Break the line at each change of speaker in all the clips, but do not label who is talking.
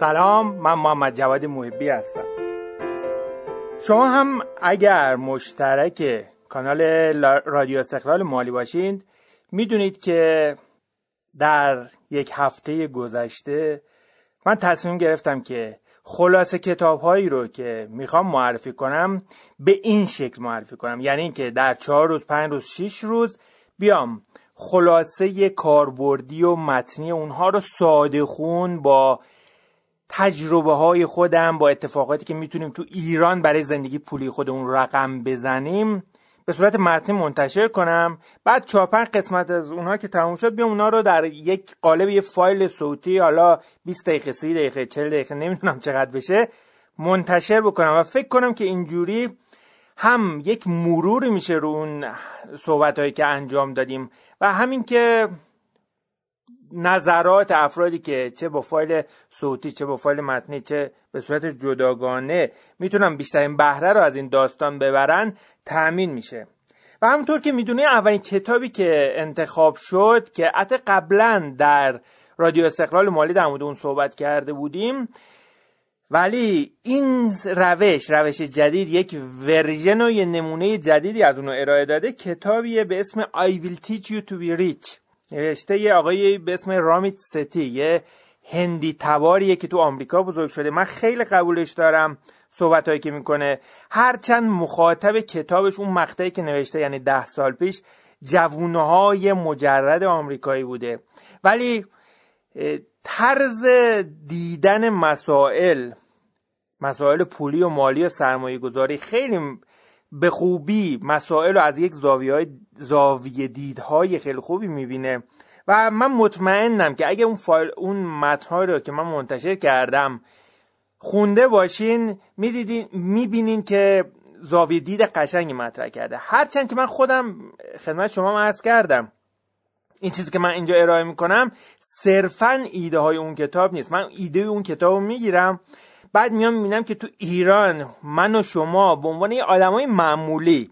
سلام من محمد جواد محبی هستم. شما هم اگر مشترک کانال رادیو استقلال مالی باشید می‌دونید که در یک هفته گذشته من تصمیم گرفتم که خلاصه کتاب هایی رو که می‌خوام معرفی کنم به این شکل معرفی کنم. یعنی اینکه در چهار روز پنج روز شیش روز بیام خلاصه کاربردی و متنی اونها رو ساده خون با تجربه های خودم با اتفاقاتی که می‌تونیم تو ایران برای زندگی پولی خودمون رقم بزنیم به صورت متنی منتشر کنم. بعد چهار قسمت از اونها که تموم شد بیام اونها رو در یک قالب یه فایل صوتی حالا 20 دقیقه 30 دقیقه 40 دقیقه نمی‌دونم چقدر بشه منتشر بکنم و فکر کنم که اینجوری هم یک مروری میشه رو اون صحبت هایی که انجام دادیم. و همین که نظرات افرادی که چه با فایل صوتی چه با فایل متنی چه به صورت جداگانه می‌تونن بیشترین بهره رو از این داستان ببرن تأمین میشه. و همونطور که می‌دونه اولین کتابی که انتخاب شد که حتی قبلا در رادیو استقلال مالی در مورد اون صحبت کرده بودیم ولی این روش روش جدید یک ورژن و یه نمونه جدیدی از اونو ارائه داده کتابیه به اسم I will teach you to be rich. نوشته یه آقایی به اسم رامیت ستی یه هندی تواریه که تو آمریکا بزرگ شده. من خیلی قبولش دارم صحبت هایی که می‌کنه. هرچند مخاطب کتابش اون مقطعی که نوشته یعنی ده سال پیش جوونه مجرد آمریکایی بوده. ولی طرز دیدن مسائل مسائل پولی و مالی و سرمایه گذاری خیلی به خوبی مسائل رو از یک زاویه, زاویه دیدهای خیلی خوبی می‌بینه. و من مطمئنم که اگه اون فایل اون متنهایی رو که من منتشر کردم خونده باشین می‌دیدین می‌بینین که زاویه دید قشنگی مطرح کرده. هرچند که من خودم خدمت شما عرض کردم این چیزی که من اینجا ارائه می‌کنم صرفا ایده های اون کتاب نیست. من ایده اون کتاب رو می‌گیرم بعد میام می‌بینم که تو ایران من و شما به عنوان یه آدمای معمولی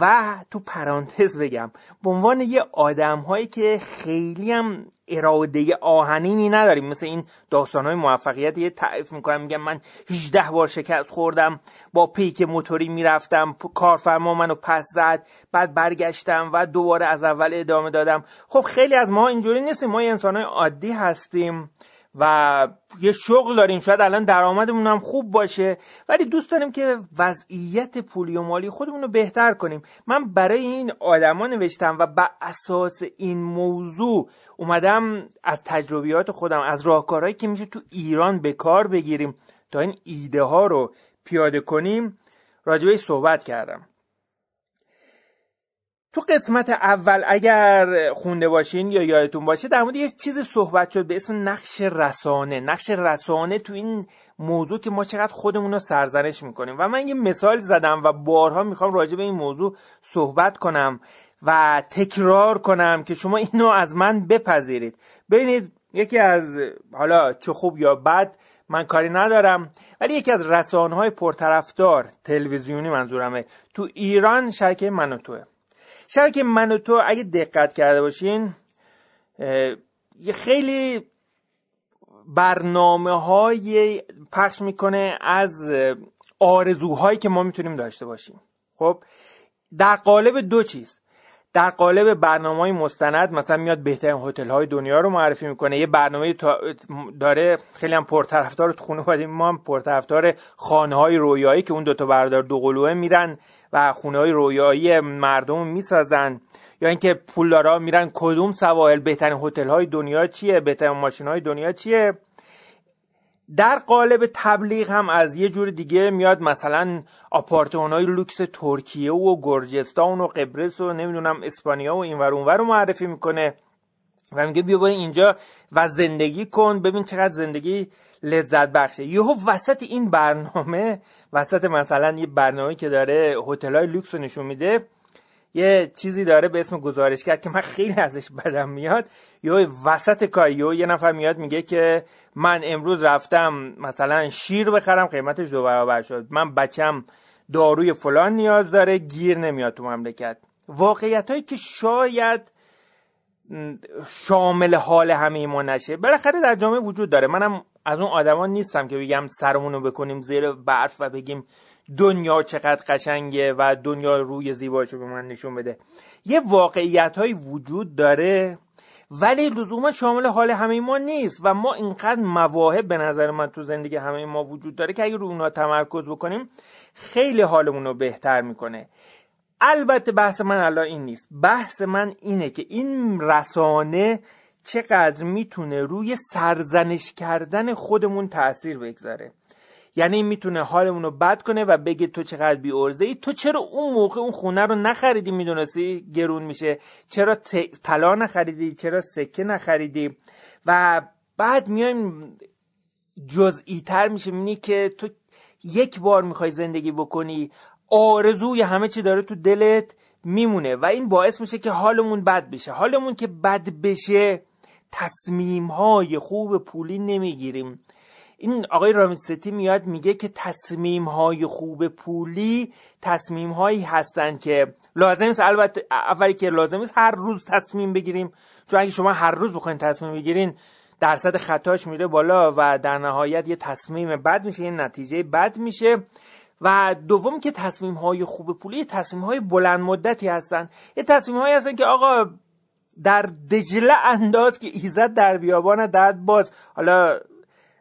و تو پرانتز بگم به عنوان یه آدم هایی که خیلی هم اراده آهنینی نداریم. مثل این داستان های موفقیت یه تعریف می‌کنم میگم من 18 بار شکست خوردم با پیک موتوری می‌رفتم کارفرما منو پس زد بعد برگشتم و دوباره از اول ادامه دادم. خب خیلی از ما اینجوری نیستیم. ما انسان های عادی هستیم. و یه شغل داریم. شاید الان درآمدمون هم خوب باشه. ولی دوست داریم که وضعیت پولی و مالی خودمون رو بهتر کنیم. من برای این آدما نوشتم و بر اساس این موضوع اومدم از تجربیات خودم از راهکارهایی که میشه تو ایران به کار بگیریم تا این ایده ها رو پیاده کنیم راجبه صحبت کردم. تو قسمت اول اگر خونده باشین یا یادتون باشه در مورد یه چیز صحبت شد به اسم نقش رسانه. نقش رسانه تو این موضوع که ما چقدر خودمون رو سرزنش می‌کنیم. و من یه مثال زدم و بارها می‌خوام راجع به این موضوع صحبت کنم و تکرار کنم که شما اینو از من بپذیرید. ببینید یکی از حالا چه خوب یا بد من کاری ندارم ولی یکی از رسانه های پرطرفدار تلویزیونی منظورمه. تو ایران شرکه من توه. شبکه من و تو اگه دقت کرده باشین یه خیلی برنامه های پخش می‌کنه از آرزوهایی که ما می‌تونیم داشته باشیم. خب در قالب دو چیز. در قالب برنامه های مستند مثلا میاد بهترین هتل های دنیا رو معرفی می‌کنه. یه برنامه داره خیلی هم پرطرفدار تو خونه ما هم پرطرفدار خانه های رویایی که اون دوتا بردار دو قلوه میرن و خونه های رویایی مردم می‌سازن. یا اینکه پولدارا میرن کدوم سواحل بهترین هتل های دنیا چیه بهترین ماشین های دنیا چیه. در قالب تبلیغ هم از یه جور دیگه میاد مثلا آپارتمان های لوکس ترکیه و گرجستان و قبرس و نمی‌دونم اسپانیا و اینور اونور رو معرفی می‌کنه و میگه بیا اینجا و زندگی کن ببین چقدر زندگی لذت بخشه. یهو وسط این برنامه وسط مثلا یه برنامه که داره هتل های لوکس رو نشون میده یه چیزی داره به اسم گزارشگر که من خیلی ازش بدم میاد. یا وسط کار یه نفر میاد میگه که من امروز رفتم مثلا شیر بخرم قیمتش دو برابر شد. من بچم داروی فلان نیاز داره گیر نمیاد تو مملکت. واقعیت هایی که شاید شامل حال همه ما نشه. بالاخره در جامعه وجود داره. منم از اون آدما نیستم که بگم سرمون رو بکنیم زیر برف و بگیم دنیا چقدر قشنگه و دنیا روی زیباشو به من نشون بده. یه واقعیت های وجود داره ولی لزوما شامل حال همه ما نیست و ما اینقدر مواهب به نظر من تو زندگی همه ما وجود داره که اگه رو اونا تمرکز بکنیم خیلی حالمون رو بهتر می‌کنه. البته بحث من الان این نیست. بحث من اینه که این رسانه چقدر می‌تونه روی سرزنش کردن خودمون تاثیر بگذاره. یعنی می‌تونه حالمون رو بد کنه و بگه تو چقدر بی ارزه ای تو چرا اون موقع اون خونه رو نخریدی؟ می‌دونستی؟ گرون میشه. چرا طلا نخریدی؟ چرا سکه نخریدی؟ و بعد میایم جزئی تر میشه. می‌بینی که تو یک بار می‌خوای زندگی بکنی آرزوی همه چی داره تو دلت میمونه و این باعث میشه که حالمون بد بشه. حالمون که بد بشه تصمیم های خوب پولی نمی‌گیریم. این آقای رامیستی میاد میگه که تصمیم های خوب پولی تصمیم هایی هستن که لازم است البته اولی که لازم است هر روز تصمیم بگیریم. چون اگه شما هر روز بخواین تصمیم بگیرین درصد خطاش میره بالا و در نهایت یه تصمیم بد میشه یه نتیجه بد میشه. و دوم که تصمیم های خوب پولی تصمیم های بلند مدتی هستن. یه تصمیم هایی هستن که آقا در دجله انداز که ایزد در بیابان داد باز. حالا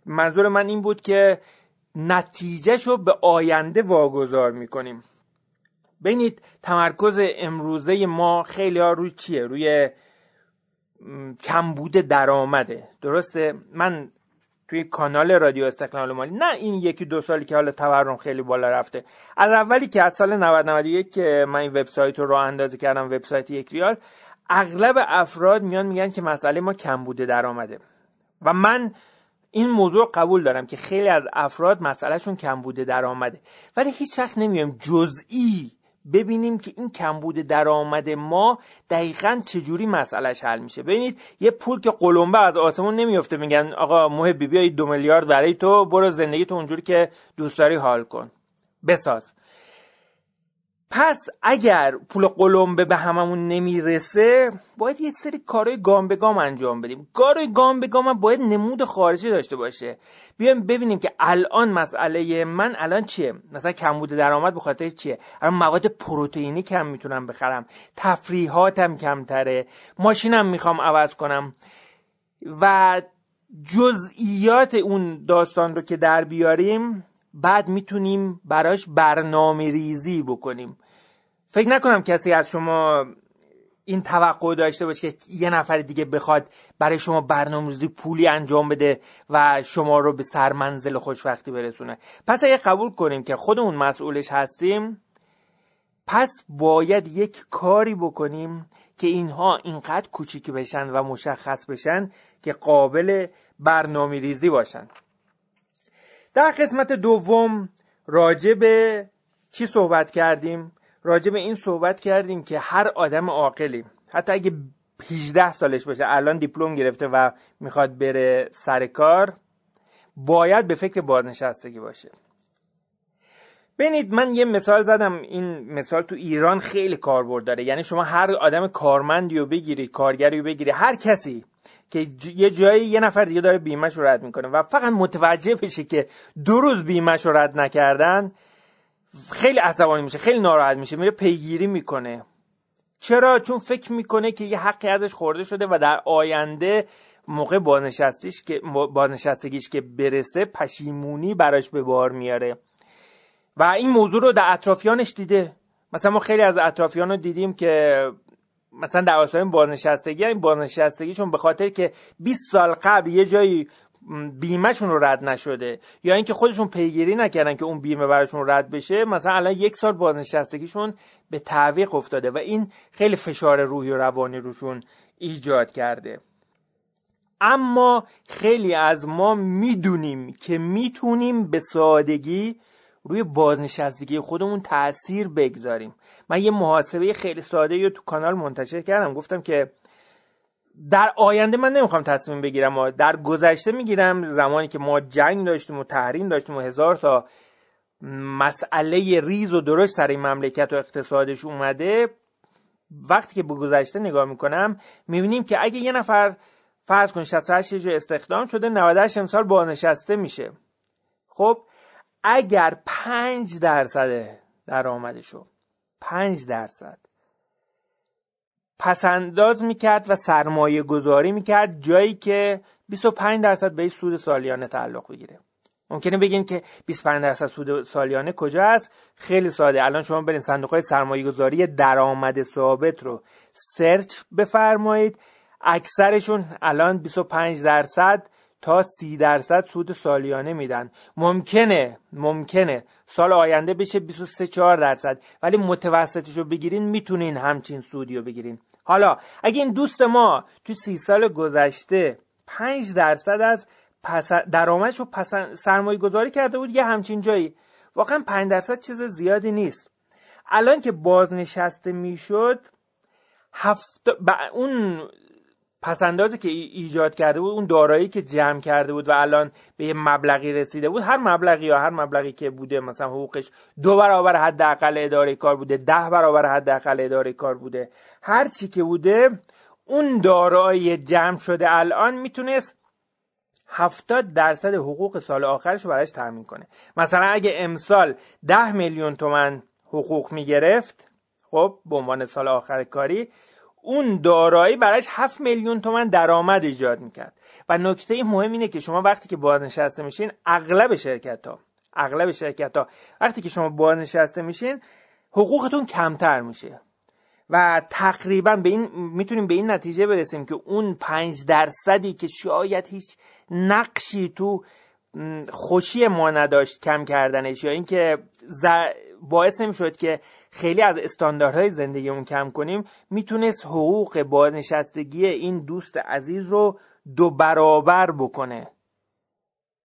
منظور من این بود که نتیجهش رو به آینده واگذار می‌کنیم. ببینید تمرکز امروزه ما خیلی ها روی چیه؟ روی کمبود درآمده. درسته؟ من توی کانال رادیو استقلال مالی نه این یکی دو سالی که حالا تورم خیلی بالا رفته. از اولی که از سال 90 که من این وبسایت رو راه اندازی کردم وبسایت یک ریال اغلب افراد میان میگن که مسئله ما کمبود درآمده. و من این موضوع قبول دارم که خیلی از افراد مسئلهشون کمبود درآمده. ولی هیچ وقت نمیایم جزئی ببینیم که این کمبود درآمد ما دقیقا چجوری مسئلهش حل میشه. ببینید یه پول که قلمبه از آسمون نمیفته میگن آقا محبی بیای دو میلیارد برای تو برو زندگی تو اونجوری که دوست داری حال کن. بساز. پس اگر پول قلمبه به هممون نمی‌رسه باید یه سری کارهای گام به گام انجام بدیم. کارهای گام به گام باید نمود خارجی داشته باشه. بیایم ببینیم که الان مسئله من الان چیه؟ مثلا کمبود درآمد به خاطر چیه؟ الان مواد پروتئینی کم می‌تونم بخرم. تفریحاتم کمتره. ماشینم می‌خوام عوض کنم. و جزئیات اون داستان رو که در بیاریم بعد می‌تونیم براش برنامه ریزی بکنیم. فکر نکنم کسی از شما این توقع داشته باشه که یه نفر دیگه بخواد برای شما برنامه‌ریزی پولی انجام بده و شما رو به سرمنزل خوشبختی برسونه. پس اگه قبول کنیم که خودمون مسئولش هستیم پس باید یک کاری بکنیم که اینها اینقدر کوچیک بشن و مشخص بشن که قابل برنامه ریزی باشن. در قسمت دوم راجع به چی صحبت کردیم؟ راجع به این صحبت کردیم که هر آدم عاقلی حتی اگه 18 سالش باشه الان دیپلم گرفته و می‌خواد بره سر کار باید به فکر بازنشستگی باشه. ببینید من یه مثال زدم. این مثال تو ایران خیلی کاربرد داره. یعنی شما هر آدم کارمندی رو بگیرید کارگری رو بگیرید هر کسی که یه جایی یه نفر دیگه داره بیمهش رو رد می‌کنه و فقط متوجه بشه که دو روز بیمهش رو رد نکردن خیلی عصبانی میشه خیلی ناراحت میشه میره پیگیری می‌کنه. چرا؟ چون فکر می‌کنه که یه حقی ازش خورده شده و در آینده موقع بازنشستگیش که بازنشستگیش که برسه پشیمونی براش به بار میاره. و این موضوع رو در اطرافیانش دیده. مثلا ما خیلی از اطرافیان رو دیدیم که مثلا در آسایین بازنشستگی این بازنشستگیشون به خاطر که 20 سال قبل یه جایی بیمهشون رو رد نشده یا اینکه خودشون پیگیری نکردن که اون بیمه براشون رد بشه مثلا الان یک سال بازنشستگیشون به تعویق افتاده و این خیلی فشار روحی و روانی روشون ایجاد کرده. اما خیلی از ما می‌دونیم که می‌تونیم به سادگی روی بازنشستگی خودمون تاثیر بگذاریم. من یه محاسبه خیلی ساده رو تو کانال منتشر کردم. گفتم که در آینده من نمی‌خوام تصمیم بگیرم در گذشته می‌گیرم زمانی که ما جنگ داشتیم و تحریم داشتیم و هزار تا مسئله ریز و درشت سر این مملکت و اقتصادش اومده وقتی که به گذشته نگاه می‌کنم می‌بینیم که اگه یه نفر فرض کن 68 جو استخدام شده 98 امسال بازنشسته میشه. خب اگر 5 درصد درآمدشو 5 درصد پسنداز می‌کرد و سرمایه گذاری می‌کرد جایی که 25 درصد به سود سالیانه تعلق بگیره. ممکنه بگین که 25 درصد سود سالیانه کجا است خیلی ساده. الان شما برین صندوق های سرمایه گذاری درآمد ثابت رو سرچ بفرمایید. اکثرشون الان 25 درصد تا 30 درصد سود سالیانه میدن. ممکنه ممکنه. سال آینده بشه 23 4 درصد. ولی متوسطش رو بگیرین می‌تونین همچین سودی رو بگیرین. حالا اگه این دوست ما تو 30 سال گذشته 5 درصد از درآمدش رو سرمایه گذاری کرده بود یه همچین جایی. واقعا 5 درصد چیز زیادی نیست. الان که بازنشسته می‌شد هفت اون پسندازی که ایجاد کرده بود اون دارایی که جمع کرده بود و الان به یه مبلغی رسیده بود. هر مبلغی یا هر مبلغی که بوده مثلا حقوقش دو برابر حداقل اداره کار بوده ده برابر حداقل اداره کار بوده هر چی که بوده اون دارایی جمع شده الان می‌تونست هفتاد درصد حقوق سال آخرش رو براش تامین کنه. مثلا اگه امسال ده میلیون تومن حقوق می‌گرفت خب به عنوان سال آخر کاری اون دارایی براش 7 میلیون تومن درآمد ایجاد می‌کرد. و نکته مهم اینه که شما وقتی که بازنشسته میشین اغلب شرکت ها اغلب شرکت ها وقتی که شما بازنشسته میشین حقوقتون کمتر میشه. و تقریبا به این می‌تونیم به این نتیجه برسیم که اون پنج درصدی که شاید هیچ نقشی تو خوشی ما نداشت کم کردنش یا اینکه باعث نمی‌شد که خیلی از استانداردهای زندگیمون کم کنیم می‌تونست حقوق بازنشستگی این دوست عزیز رو دو برابر بکنه.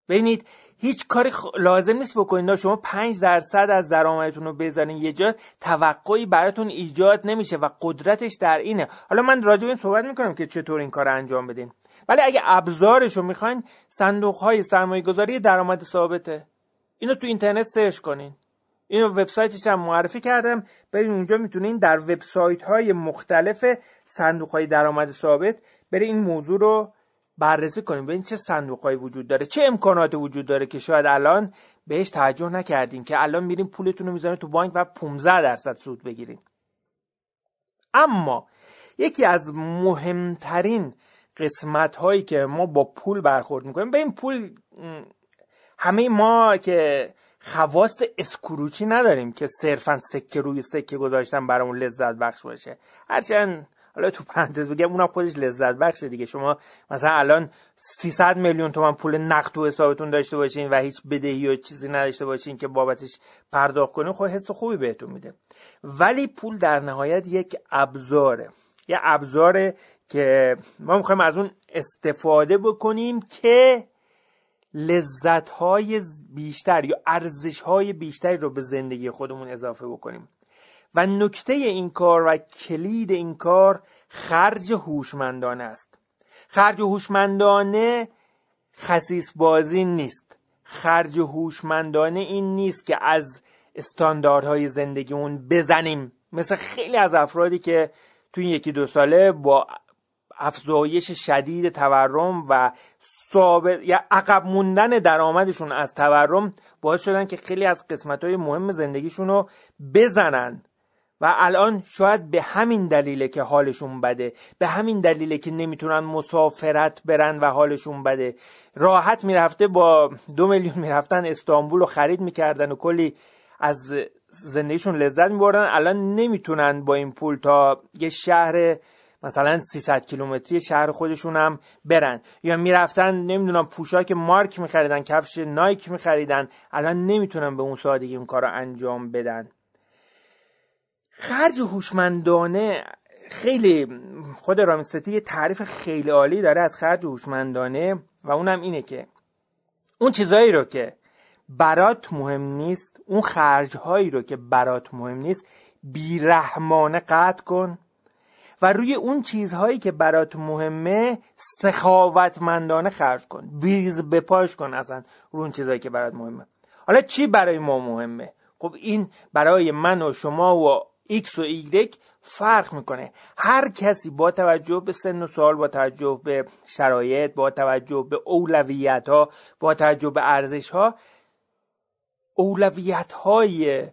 ببینید هیچ کاری لازم نیست بکنید. شما پنج درصد از درآمدتون رو بذارین یه جا توقعی براتون ایجاد نمیشه و قدرتش در اینه. حالا من راجع به این صحبت می‌کنم که چطور این کار انجام بدین. ولی اگه ابزارش رو می‌خواین صندوق های سرمایه گذاری درآمد ثابته. اینو تو اینترنت سرچ کنین. اینو وبسایتش هم معرفی کردم. برین اونجا می‌تونین در وبسایت های مختلف صندوق های درآمد ثابت برین این موضوع رو بررسی کنیم. ببین چه صندوقهایی وجود داره چه امکانات وجود داره که شاید الان بهش توجه نکردیم که الان میریم پولتون رو می‌ذارین تو بانک و 15 درصد سود بگیرین. اما یکی از مهمترین قسمت هایی که ما با پول برخورد می‌کنیم به این پول همه ما که خواست اسکروچی نداریم که صرفا سکه روی سکه گذاشتن برامون لذت بخش باشه. هرچند حالا تو پرانتز بگم اونم خودش لذت بخشه دیگه. شما مثلا الان 300 میلیون تومان پول نقد تو حسابتون داشته باشین و هیچ بدهی یا چیزی نداشته باشین که بابتش پرداخت کنین خود حس خوبی بهتون میده. ولی پول در نهایت یک ابزاره. یه ابزاره که ما می‌خوایم از اون استفاده بکنیم که لذت های بیشتر یا ارزش های بیشتری رو به زندگی خودمون اضافه بکنیم. و نکته این کار و کلید این کار خرج هوشمندانه است. خرج هوشمندانه خصیص بازی نیست. خرج هوشمندانه این نیست که از استانداردهای زندگیمون بزنیم. مثل خیلی از افرادی که تو این یکی دو ساله با افزایش شدید تورم و ثابت یا عقب موندن درآمدشون از تورم باعث شدن که خیلی از قسمت های مهم زندگیشون رو بزنن. و الان شاید به همین دلیله که حالشون بده. به همین دلیله که نمی‌تونن مسافرت برن و حالشون بده. راحت می‌رفته با دو میلیون می‌رفتن استانبول رو خرید می‌کردن و کلی از زندگیشون لذت میبردن. الان نمی‌تونن با این پول تا یه شهر مثلا 300 کیلومتری شهر خودشون هم برن. یا می‌رفتن نمی‌دونم پوشاک مارک میخریدن کفش نایک میخریدن. الان نمی‌تونن به اون سادگی اون کار رو انجام بدن. خرج هوشمندانه خیلی خود رامستی یه تعریف خیلی عالی داره از خرج هوشمندانه و اونم اینه که اون چیزایی رو که برات مهم نیست اون خرج هایی رو که برات مهم نیست بیرحمانه قطع کن. و روی اون چیزهایی که برات مهمه سخاوتمندانه خرج کن. بیز بپاش کن اصلا رو اون چیزهایی که برات مهمه. حالا چی برای ما مهمه؟ خب این برای من و شما و X و Y فرق می‌کنه. هر کسی با توجه به سن و سال با توجه به شرایط با توجه به اولویت ها با توجه به ارزش ها اولویت های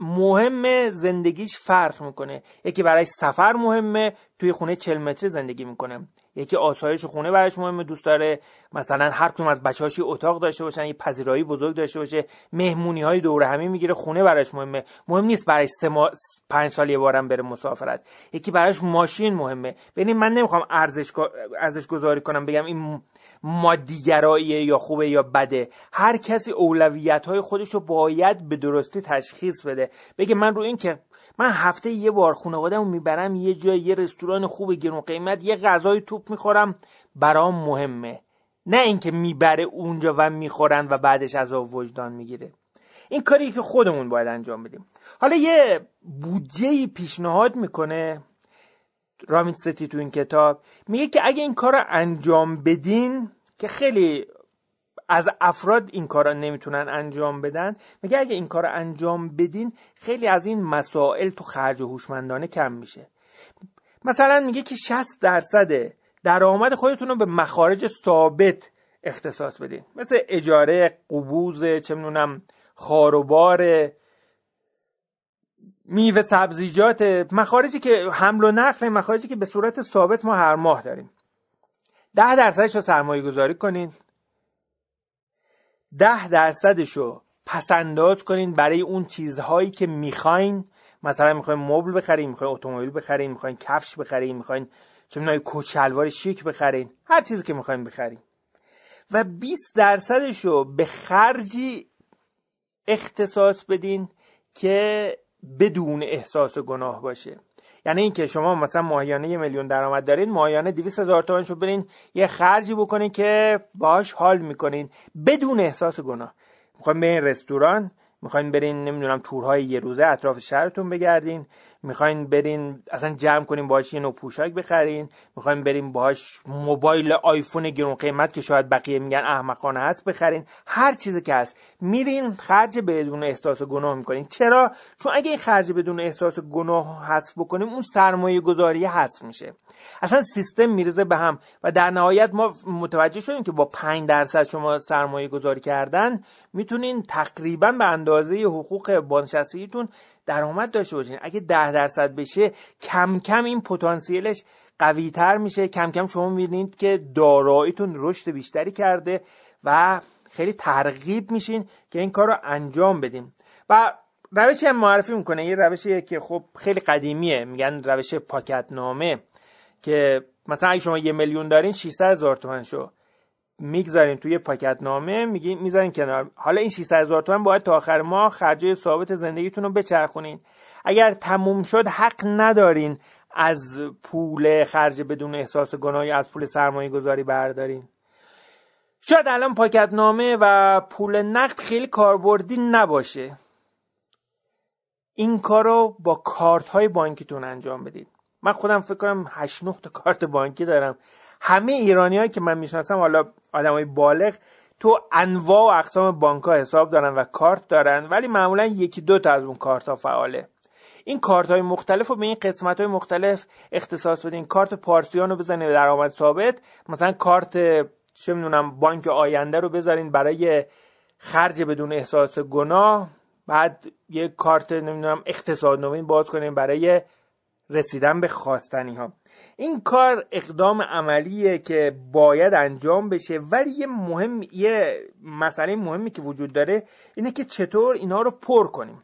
مهم زندگیش فرق می‌کنه. یکی برایش سفر مهمه توی خونه چل متر زندگی می‌کنه. یکی آسایش خونه براش مهمه دوست داره مثلا هر کدوم از بچه‌هاش اتاق داشته باشن یه پذیرایی بزرگ داشته باشه مهمونی های دور همی می‌گیره خونه براش مهمه. مهم نیست براش سه ما پنج سال یه بارم بره مسافرت. یکی براش ماشین مهمه. ببین من نمی‌خوام ارزش ارزش گذاری کنم بگم این مادیگراییه یا خوبه یا بده. هر کسی اولویت های خودش رو باید به درستی تشخیص بده. بگه من رو این که من هفته یه بار خانواده‌مو می‌برم یه جای یه رستوران خوب گرون قیمت یه غذای توپ می‌خورم. برام مهمه. نه اینکه می‌بره اونجا و می‌خورن و بعدش از وجدان می‌گیره. این کاری که خودمون باید انجام بدیم. حالا یه بودجه پیشنهاد می‌کنه رامید ستی تو این کتاب. میگه که اگه این کار رو انجام بدین که خیلی از افراد این کار نمی‌تونن انجام بدن. میگه اگه این کار انجام بدین خیلی از این مسائل تو خرج هوشمندانه کم میشه. مثلا میگه که 60 درصد درآمد خودتون رو به مخارج ثابت اختصاص بدین. مثل اجاره قبوز چه می‌دونم خاروبار میوه سبزیجات مخارجی که حمل و نقل مخارجی که به صورت ثابت ما هر ماه داریم. ده درصدش رو سرمایه گذاری کنین. ده درصدش رو پسنداز کنین برای اون چیزهایی که می‌خواین. مثلا می‌خواین مبل بخرین می‌خواین اتومبیل بخرین می‌خواین کفش بخرین می‌خواین چه می‌دونم کوچلوار شیک بخرین. هر چیزی که می‌خواین بخرین. و 20 درصدش رو به خرجی اختصاص بدین که بدون احساس گناه باشه. یعنی اینکه شما مثلا ماهیانه یه میلیون درآمد دارین ماهیانه 200 هزار تومن برین یه خرجی بکنین که باش حال می‌کنین بدون احساس گناه. می‌خواین برین رستوران می‌خواین برین نمی‌دونم تورهای یه روزه اطراف شهرتون بگردین. می‌خواین برین اصلا جمع کنین باهاش یه نوع پوشاک بخرین. می‌خواین برین باهاش موبایل آیفون گرون قیمت که شاید بقیه میگن احمقانه هست بخرین. هر چیزی که هست. میرین خرج بدون احساس گناه می‌کنین. چرا؟ چون اگه این خرج بدون احساس گناه حذف بکنیم اون سرمایه گذاری حذف میشه. اصلا سیستم میرزه به هم. و در نهایت ما متوجه شدیم که با 5 درصد شما سرمایه گذاری کردن می‌تونین تقریبا به اندازه حقوق بازنشستگیتون درآمد داشته باشین. اگه ده درصد بشه کم کم این پتانسیلش قوی تر میشه. کم کم شما می‌بینید که داراییتون رشد بیشتری کرده و خیلی ترغیب میشین که این کار رو انجام بدین. و روشی هم معرفی می‌کنه. یه روشیه که خب خیلی قدیمیه. میگن روش پاکت نامه که مثلا اگه شما یه میلیون دارین 600 هزار تومن شو. می‌گذارین توی پاکت نامه میگین می‌ذارین کنار. حالا این 600 هزار تومن باید تا آخر ماه خرجه ثابت زندگیتون رو بچرخونین. اگر تموم شد حق ندارین از پول خرج بدون احساس گناهی از پول سرمایه گذاری بردارین. شاید الان پاکت نامه و پول نقد خیلی کاربردی نباشه. این کار رو با کارت های بانکیتون انجام بدید. من خودم فکر کنم 8 تا کارت بانکی دارم. همه ایرانی که من می‌شناسم حالا های بالغ تو انواع و اقسام بانک ها حساب دارن و کارت دارن ولی معمولا یکی دو تا از اون کارت ها فعاله. این کارت های مختلف رو به این قسمت های مختلف اختصاص بدین. کارت پارسیان رو بزنید درآمد ثابت. مثلا کارت چه می‌دونم بانک آینده رو بذارین برای خرج بدون احساس گناه. بعد یه کارت نمی‌دونم اقتصاد نوین باز کنیم برای رسیدن به خواستنی ها این کار اقدام عملیه که باید انجام بشه ولی یه مهم یه مسئله مهمی که وجود داره اینه که چطور اینا رو پر کنیم.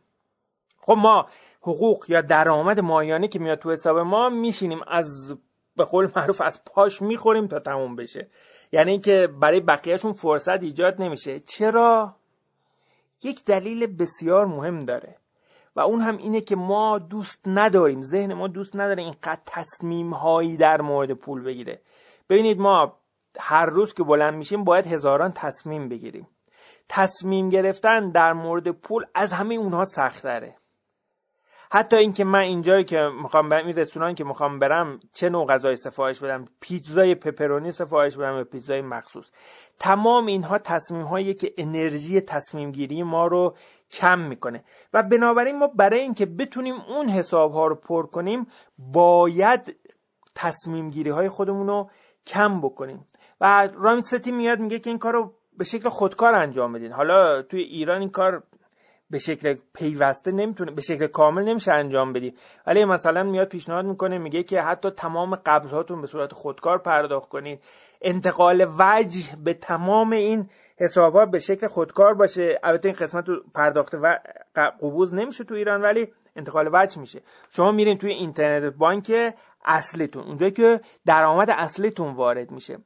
خب ما حقوق یا درآمد ماهیانه که میاد تو حساب ما میشینیم از به قول معروف از پاش می‌خوریم تا تموم بشه. یعنی اینکه برای بقیهشون فرصت ایجاد نمیشه. چرا؟ یک دلیل بسیار مهم داره. و اون هم اینه که ما دوست نداریم ذهن ما دوست نداره اینقدر تصمیم هایی در مورد پول بگیره. ببینید ما هر روز که بلند میشیم باید هزاران تصمیم بگیریم. تصمیم گرفتن در مورد پول از همه اونها سختره حتی اینکه من اینجایی که می‌خوام برم این رستوران که می‌خوام برم چه نوع غذای سفارش بدم؟ پیتزای پپرونی سفارش بدم یا پیتزای مخصوص؟ تمام اینها تصمیم هایی که انرژی تصمیم گیری ما رو کم می‌کنه. و بنابراین ما برای اینکه بتونیم اون حساب ها رو پر کنیم باید تصمیم گیری های خودمون رو کم بکنیم. و رامستی میاد میگه که این کار رو به شکل خودکار انجام بدین. حالا توی ایران این کار به شکل پیوسته نمی‌تونه به شکل کامل نمیشه انجام بدی. ولی مثلا میاد پیشنهاد می‌کنه میگه که حتی تمام قبضهاتون به صورت خودکار پرداخت کنید انتقال وجه به تمام این حسابات به شکل خودکار باشه. البته این قسمت پرداخت و قبوز نمیشه تو ایران ولی انتقال وجه میشه. شما میرین توی اینترنت بانک اصلیتون اونجایی که درآمد اصلیتون وارد میشه.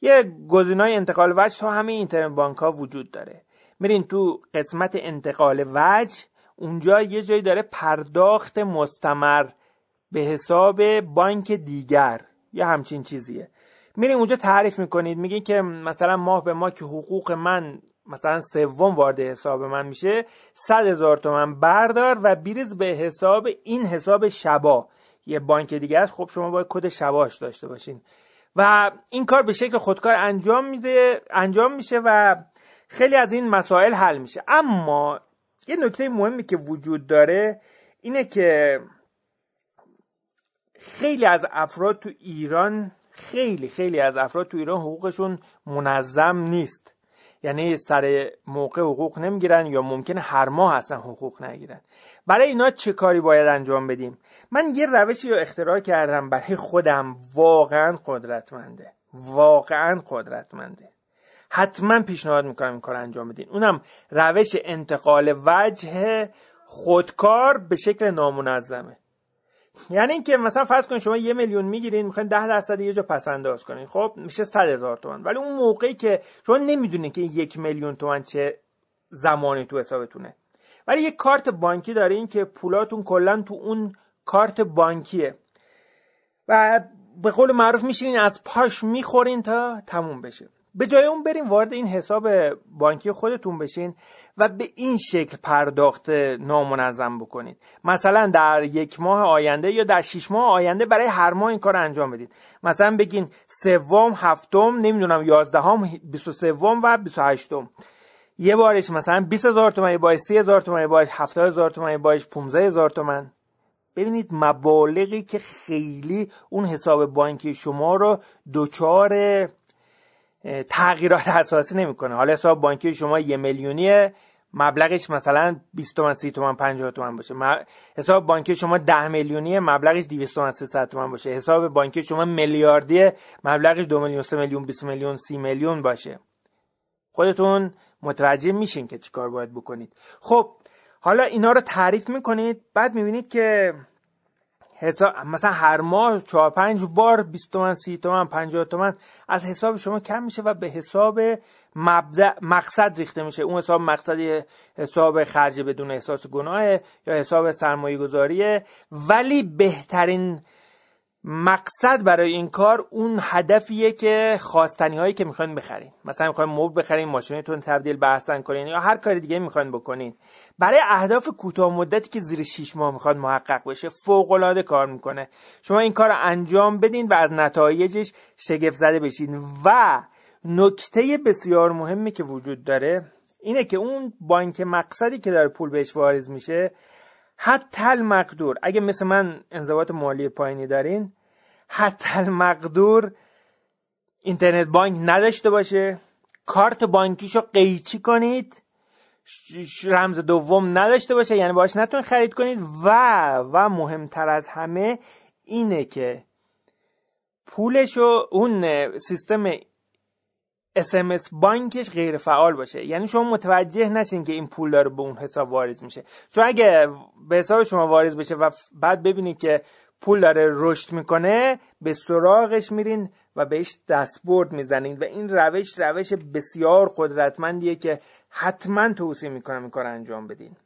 یه گزینه‌های انتقال وجه تا همه اینترنت بانک ها وجود داره. میرین تو قسمت انتقال وجه اونجا یه جایی داره پرداخت مستمر به حساب بانک دیگر یا همچین چیزیه. میرین اونجا تعریف می‌کنید میگین که مثلا ماه به ماه که حقوق من مثلا سوم وارد حساب من میشه صد هزار تومن بردار و بیریز به حساب این حساب شبا. یه بانک دیگه است خب شما باید کد شباش داشته باشین. و این کار به شکل خودکار انجام میده انجام میشه و خیلی از این مسائل حل میشه. اما یه نکته مهمی که وجود داره اینه که خیلی از افراد تو ایران خیلی خیلی از افراد تو ایران حقوقشون منظم نیست. یعنی سر موقع حقوق نمی‌گیرن یا ممکنه هر ماه اصلا حقوق نگیرن. برای اینا چه کاری باید انجام بدیم؟ من یه روشی رو اختراع کردم برای خودم. واقعا قدرتمنده. واقعا قدرتمنده. حتما پیشنهاد می‌کنم این کار انجام بدین. اونم روش انتقال وجه خودکار به شکل نامنظمه. یعنی اینکه مثلا فرض کنید شما یه میلیون می‌گیرین می‌خواین ده درصد یه جا پس انداز کنین. خب میشه صد هزار تومن ولی اون موقعی که شما نمی‌دونین که یک میلیون تومن چه زمانی تو حسابتونه. ولی یه کارت بانکی دارین که پولاتون کلا تو اون کارت بانکیه. و به قول معروف میشینین از پاش می‌خورین تا تموم بشه. به جای اون بریم وارد این حساب بانکی خودتون بشین و به این شکل پرداخت نامنظم بکنید. مثلا در یک ماه آینده یا در شش ماه آینده برای هر ماه این کار انجام بدید. مثلا بگین سوم هفتم نمی‌دونم یازدهم بیست و سوم و بیست و هشتم. یه بارش مثلا 20 هزار تومن یه بارش 30 هزار تومن یه بارش 70 هزار تومن یه بارش 15 هزار تومن. ببینید مبالغی که خیلی اون حساب بانکی شما رو دچار تغییرات اساسی نمی‌کنه. حالا حساب بانکی شما یه میلیونی مبلغش مثلا 20 تومن 30 تومن 50 تومن باشه. حساب بانکی شما 10 میلیونی مبلغش 200 تومن 300 تومن باشه. حساب بانکی شما میلیاردی مبلغش 2 میلیون 3 میلیون 20 میلیون 30 میلیون باشه. خودتون متوجه میشین که چیکار باید بکنید. خب حالا اینا رو تعریف می‌کنید بعد می‌بینید که حساب مثلا هر ماه چهار پنج بار 20 تومن 30 تومن 50 تومن از حساب شما کم میشه و به حساب مبدع مقصد ریخته میشه. اون حساب مقصدی حساب خرج بدون احساس گناه یا حساب سرمایه گذاریه ولی بهترین مقصد برای این کار اون هدفیه که خواستنی هایی که می‌خواین بخرین. مثلا می‌خواین مبل بخرین ماشینتون تبدیل به احسن کنین یا هر کاری دیگه می‌خواین بکنین. برای اهداف کوتاه مدتی که زیر 6 ماه می‌خواد محقق بشه فوق العاده کار می‌کنه. شما این کار رو انجام بدین و از نتایجش شگفت زده بشین. و نکته بسیار مهمی که وجود داره اینه که اون بانک مقصدی که داره پول بهش واریز میشه حتی المقدور. اگه مثل من انضباط مالی پایینی دارین حتی المقدور اینترنت بانک نداشته باشه. کارت بانکیشو قیچی کنید. رمز دوم نداشته باشه. یعنی باش نتون خرید کنید. و و مهمتر از همه اینه که پولشو اون سیستم SMS بانکش غیر فعال باشه. یعنی شما متوجه نشین که این پول داره به اون حساب واریز میشه. چون اگه به حساب شما واریز بشه و بعد ببینید که پول داره رشد می‌کنه به سراغش میرین و بهش دستبرد می‌زنین. و این روش روش بسیار قدرتمندیه که حتما توصیه می‌کنم این کار انجام بدین.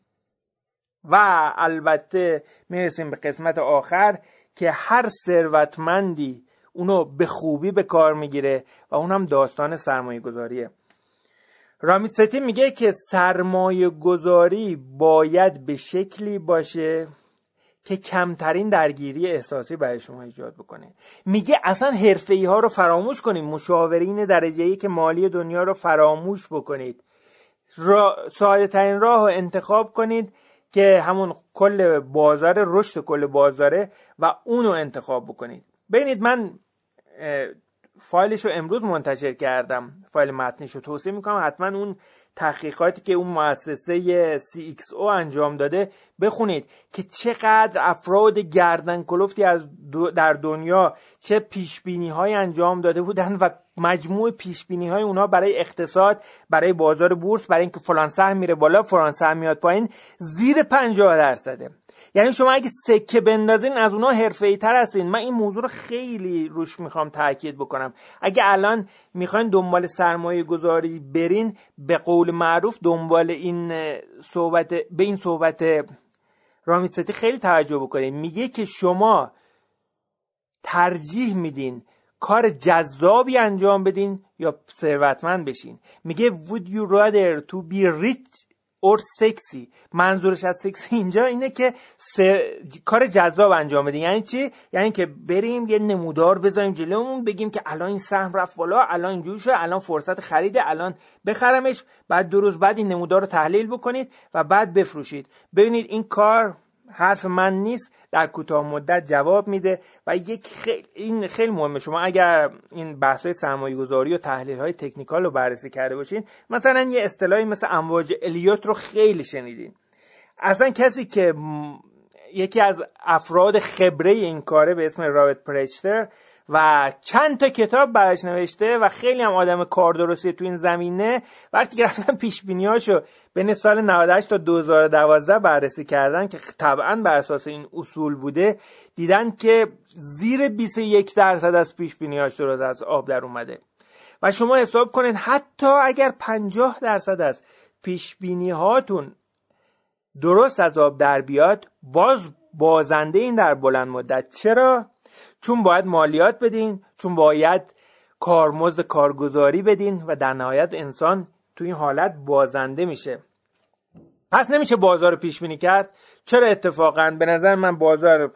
و البته می‌رسیم به قسمت آخر که هر ثروتمندی اونو به خوبی به کار می‌گیره و اونم داستان سرمایه گذاریه رامیت میگه که سرمایه گذاری باید به شکلی باشه. که کمترین درگیری احساسی برای شما ایجاد بکنه. میگه اصلا حرفه ها رو فراموش کنید. مشاورین درجه ای که مالی دنیا رو فراموش بکنید. را... ساده ترین راه رو انتخاب کنید که همون کل بازار رشد کل بازاره و اونو انتخاب بکنید. ببینید من فایلش رو امروز منتشر کردم. فایل متنیش رو توصیه می‌کنم. حتما اون تحقیقاتی که اون مؤسسه CXO انجام داده بخونید که چقدر افراد گردن کلفتی از در دنیا چه پیش های انجام داده بودن و مجموع پیش بینی های اونها برای اقتصاد برای بازار بورس برای اینکه فلان سهم میره بالا فلان سهم میاد پایین زیر 50 درصده. یعنی شما اگه سکه بندازین از اونها حرفه تر هستین. من این موضوع رو خیلی روش می‌خوام تاکید بکنم. اگه الان می‌خواین دنبال سرمایه گذاری برین به قول معروف دنبال این صحبت به این صحبت رامیستی خیلی توجه بکنین. میگه که شما ترجیح میدین کار جذابی انجام بدین یا ثروتمند بشین. میگه would you rather to be rich اور سکسی. منظورش از سکسی اینجا اینه که کار جذاب انجام بدیم یعنی چی؟ یعنی که بریم یه نمودار بذاریم جلومون بگیم که الان این سهم رفت بالا الان اینجوری شد الان فرصت خریده الان بخرمش. بعد دو روز بعد این نمودار رو تحلیل بکنید و بعد بفروشید. ببینید این کار حرف من نیست در کوتاه مدت جواب میده و یک خیلی این خیلی مهمه. شما اگر این بحث های سرمایه گذاری و تحلیل های تکنیکال رو بررسی کرده باشین مثلا یه اصطلاحی مثل امواج الیوت رو خیلی شنیدین. اصلا کسی که یکی از افراد خبره این کاره به اسم رابرت پرچتر و چند تا کتاب برش نوشته و خیلی هم آدم کار درستی تو این زمینه. وقتی که رفتن پیش بینیاشو بین سال 98 تا 2012 بررسی کردن که طبعا بر اساس این اصول بوده دیدن که زیر 21 درصد از پیش بینیاش درست از آب در اومده. و شما حساب کنید حتی اگر 50 درصد از پیش بینی هاتون درست از آب در بیاد باز بازنده این در بلند مدت. چرا؟ چون باید مالیات بدین چون باید کارمزد کارگزاری بدین و در نهایت انسان تو این حالت بازنده میشه. پس نمیشه بازار پیش بینی کرد. چرا اتفاقا؟ به نظر من بازار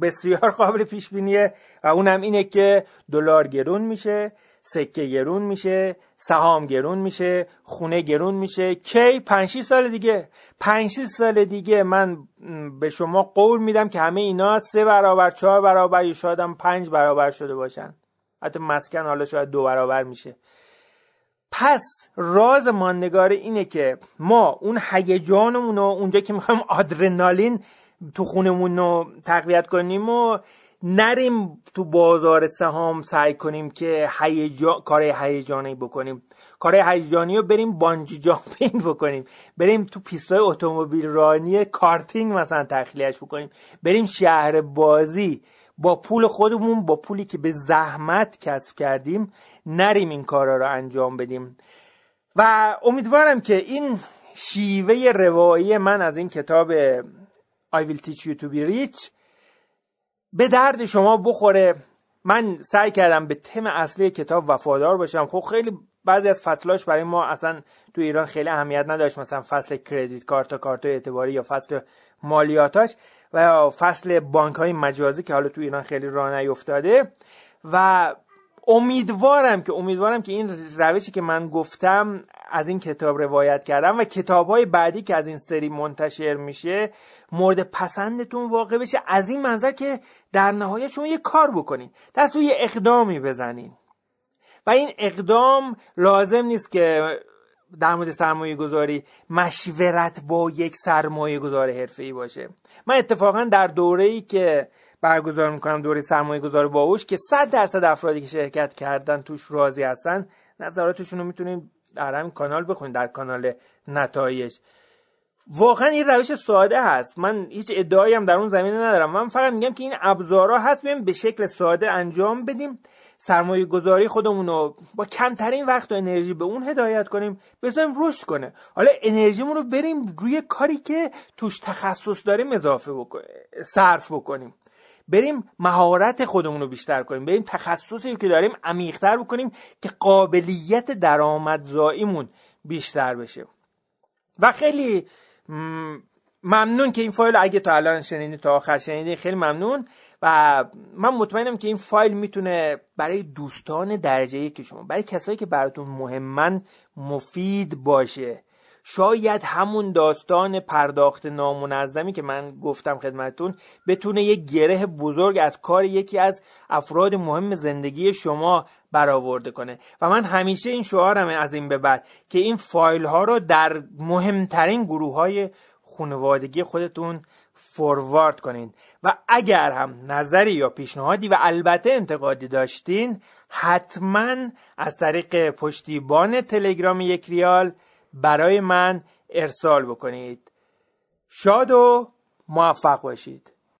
بسیار قابل پیش بینیه و اونم اینه که دلار گرون میشه. سکه گرون میشه سهام گرون میشه خونه گرون میشه. کی؟ 5 سال دیگه. 5 سال دیگه من به شما قول میدم که همه اینا سه برابر چهار برابر یا شاید هم پنج برابر شده باشن. حتی مسکن حالا شاید دو برابر میشه. پس راز ماندگار اینه که ما اون هیجانمون رو اونجا که می‌خوایم آدرنالین تو خونمون رو تقویت کنیم و نریم تو بازار سهام سعی کنیم که هیجان کار هیجانی بکنیم. کار هیجانی رو بریم بانجی جامپینگ بکنیم. بریم تو پیستای اتومبیل رانی کارتینگ مثلا تخلیهش بکنیم. بریم شهر بازی. با پول خودمون با پولی که به زحمت کسب کردیم نریم این کارا رو انجام بدیم. و امیدوارم که این شیوه روایی من از این کتاب I will teach you to be rich به درد شما بخوره. من سعی کردم به تم اصلی کتاب وفادار باشم. خب خیلی بعضی از فصلاش برای ما اصلا تو ایران خیلی اهمیت نداشت. مثلا فصل کردیت کارت کارت اعتباری یا فصل مالیاتاش و فصل بانک های مجازی که حالا تو ایران خیلی راه نیفتاده. و امیدوارم که امیدوارم که این روشی که من گفتم از این کتاب روایت کردم و کتاب های بعدی که از این سری منتشر میشه مورد پسندتون واقع بشه. از این منظر که در نهایت شما یه کار بکنین. دست یه اقدامی بزنین. و این اقدام لازم نیست که در مورد سرمایه گذاری مشورت با یک سرمایه گذار حرفه ای باشه. من اتفاقا در دوره ای که برگزار می‌کنم دوره سرمایه گذار باوش که صد درصد افرادی که شرکت کردن توش راضی هستن. نظراتشون رو می‌تونیم در همین کانال بخونید در کانال نتایج. واقعا این روش ساده هست. من هیچ ادعایی هم در اون زمینه ندارم. من فقط میگم که این ابزارها هست بیم به شکل ساده انجام بدیم. سرمایه گذاری خودمون رو با کمترین وقت و انرژی به اون هدایت کنیم بذاریم رشد کنه. حالا انرژیمون رو بریم روی کاری که توش تخصص داریم اضافه بکنیم صرف بکنیم. بریم مهارت خودمون رو بیشتر کنیم. بریم تخصصی که داریم عمیقتر بکنیم که قابلیت درآمدزاییمون بیشتر بشه. و خیلی ممنون که این فایل اگه تا الان شنیدید تا آخر شنیدید خیلی ممنون. و من مطمئنم که این فایل می‌تونه برای دوستان درجه که شما برای کسایی که براتون مهمن مفید باشه. شاید همون داستان پرداخت نامنظمی که من گفتم خدمتون بتونه یک گره بزرگ از کار یکی از افراد مهم زندگی شما برآورده کنه. و من همیشه این شعارمه از این به بعد که این فایل ها رو در مهمترین گروه های خانوادگی خودتون فوروارد کنین. و اگر هم نظری یا پیشنهادی و البته انتقادی داشتین حتما از طریق پشتیبان تلگرام یک ریال برای من ارسال بکنید. شاد و موفق باشید.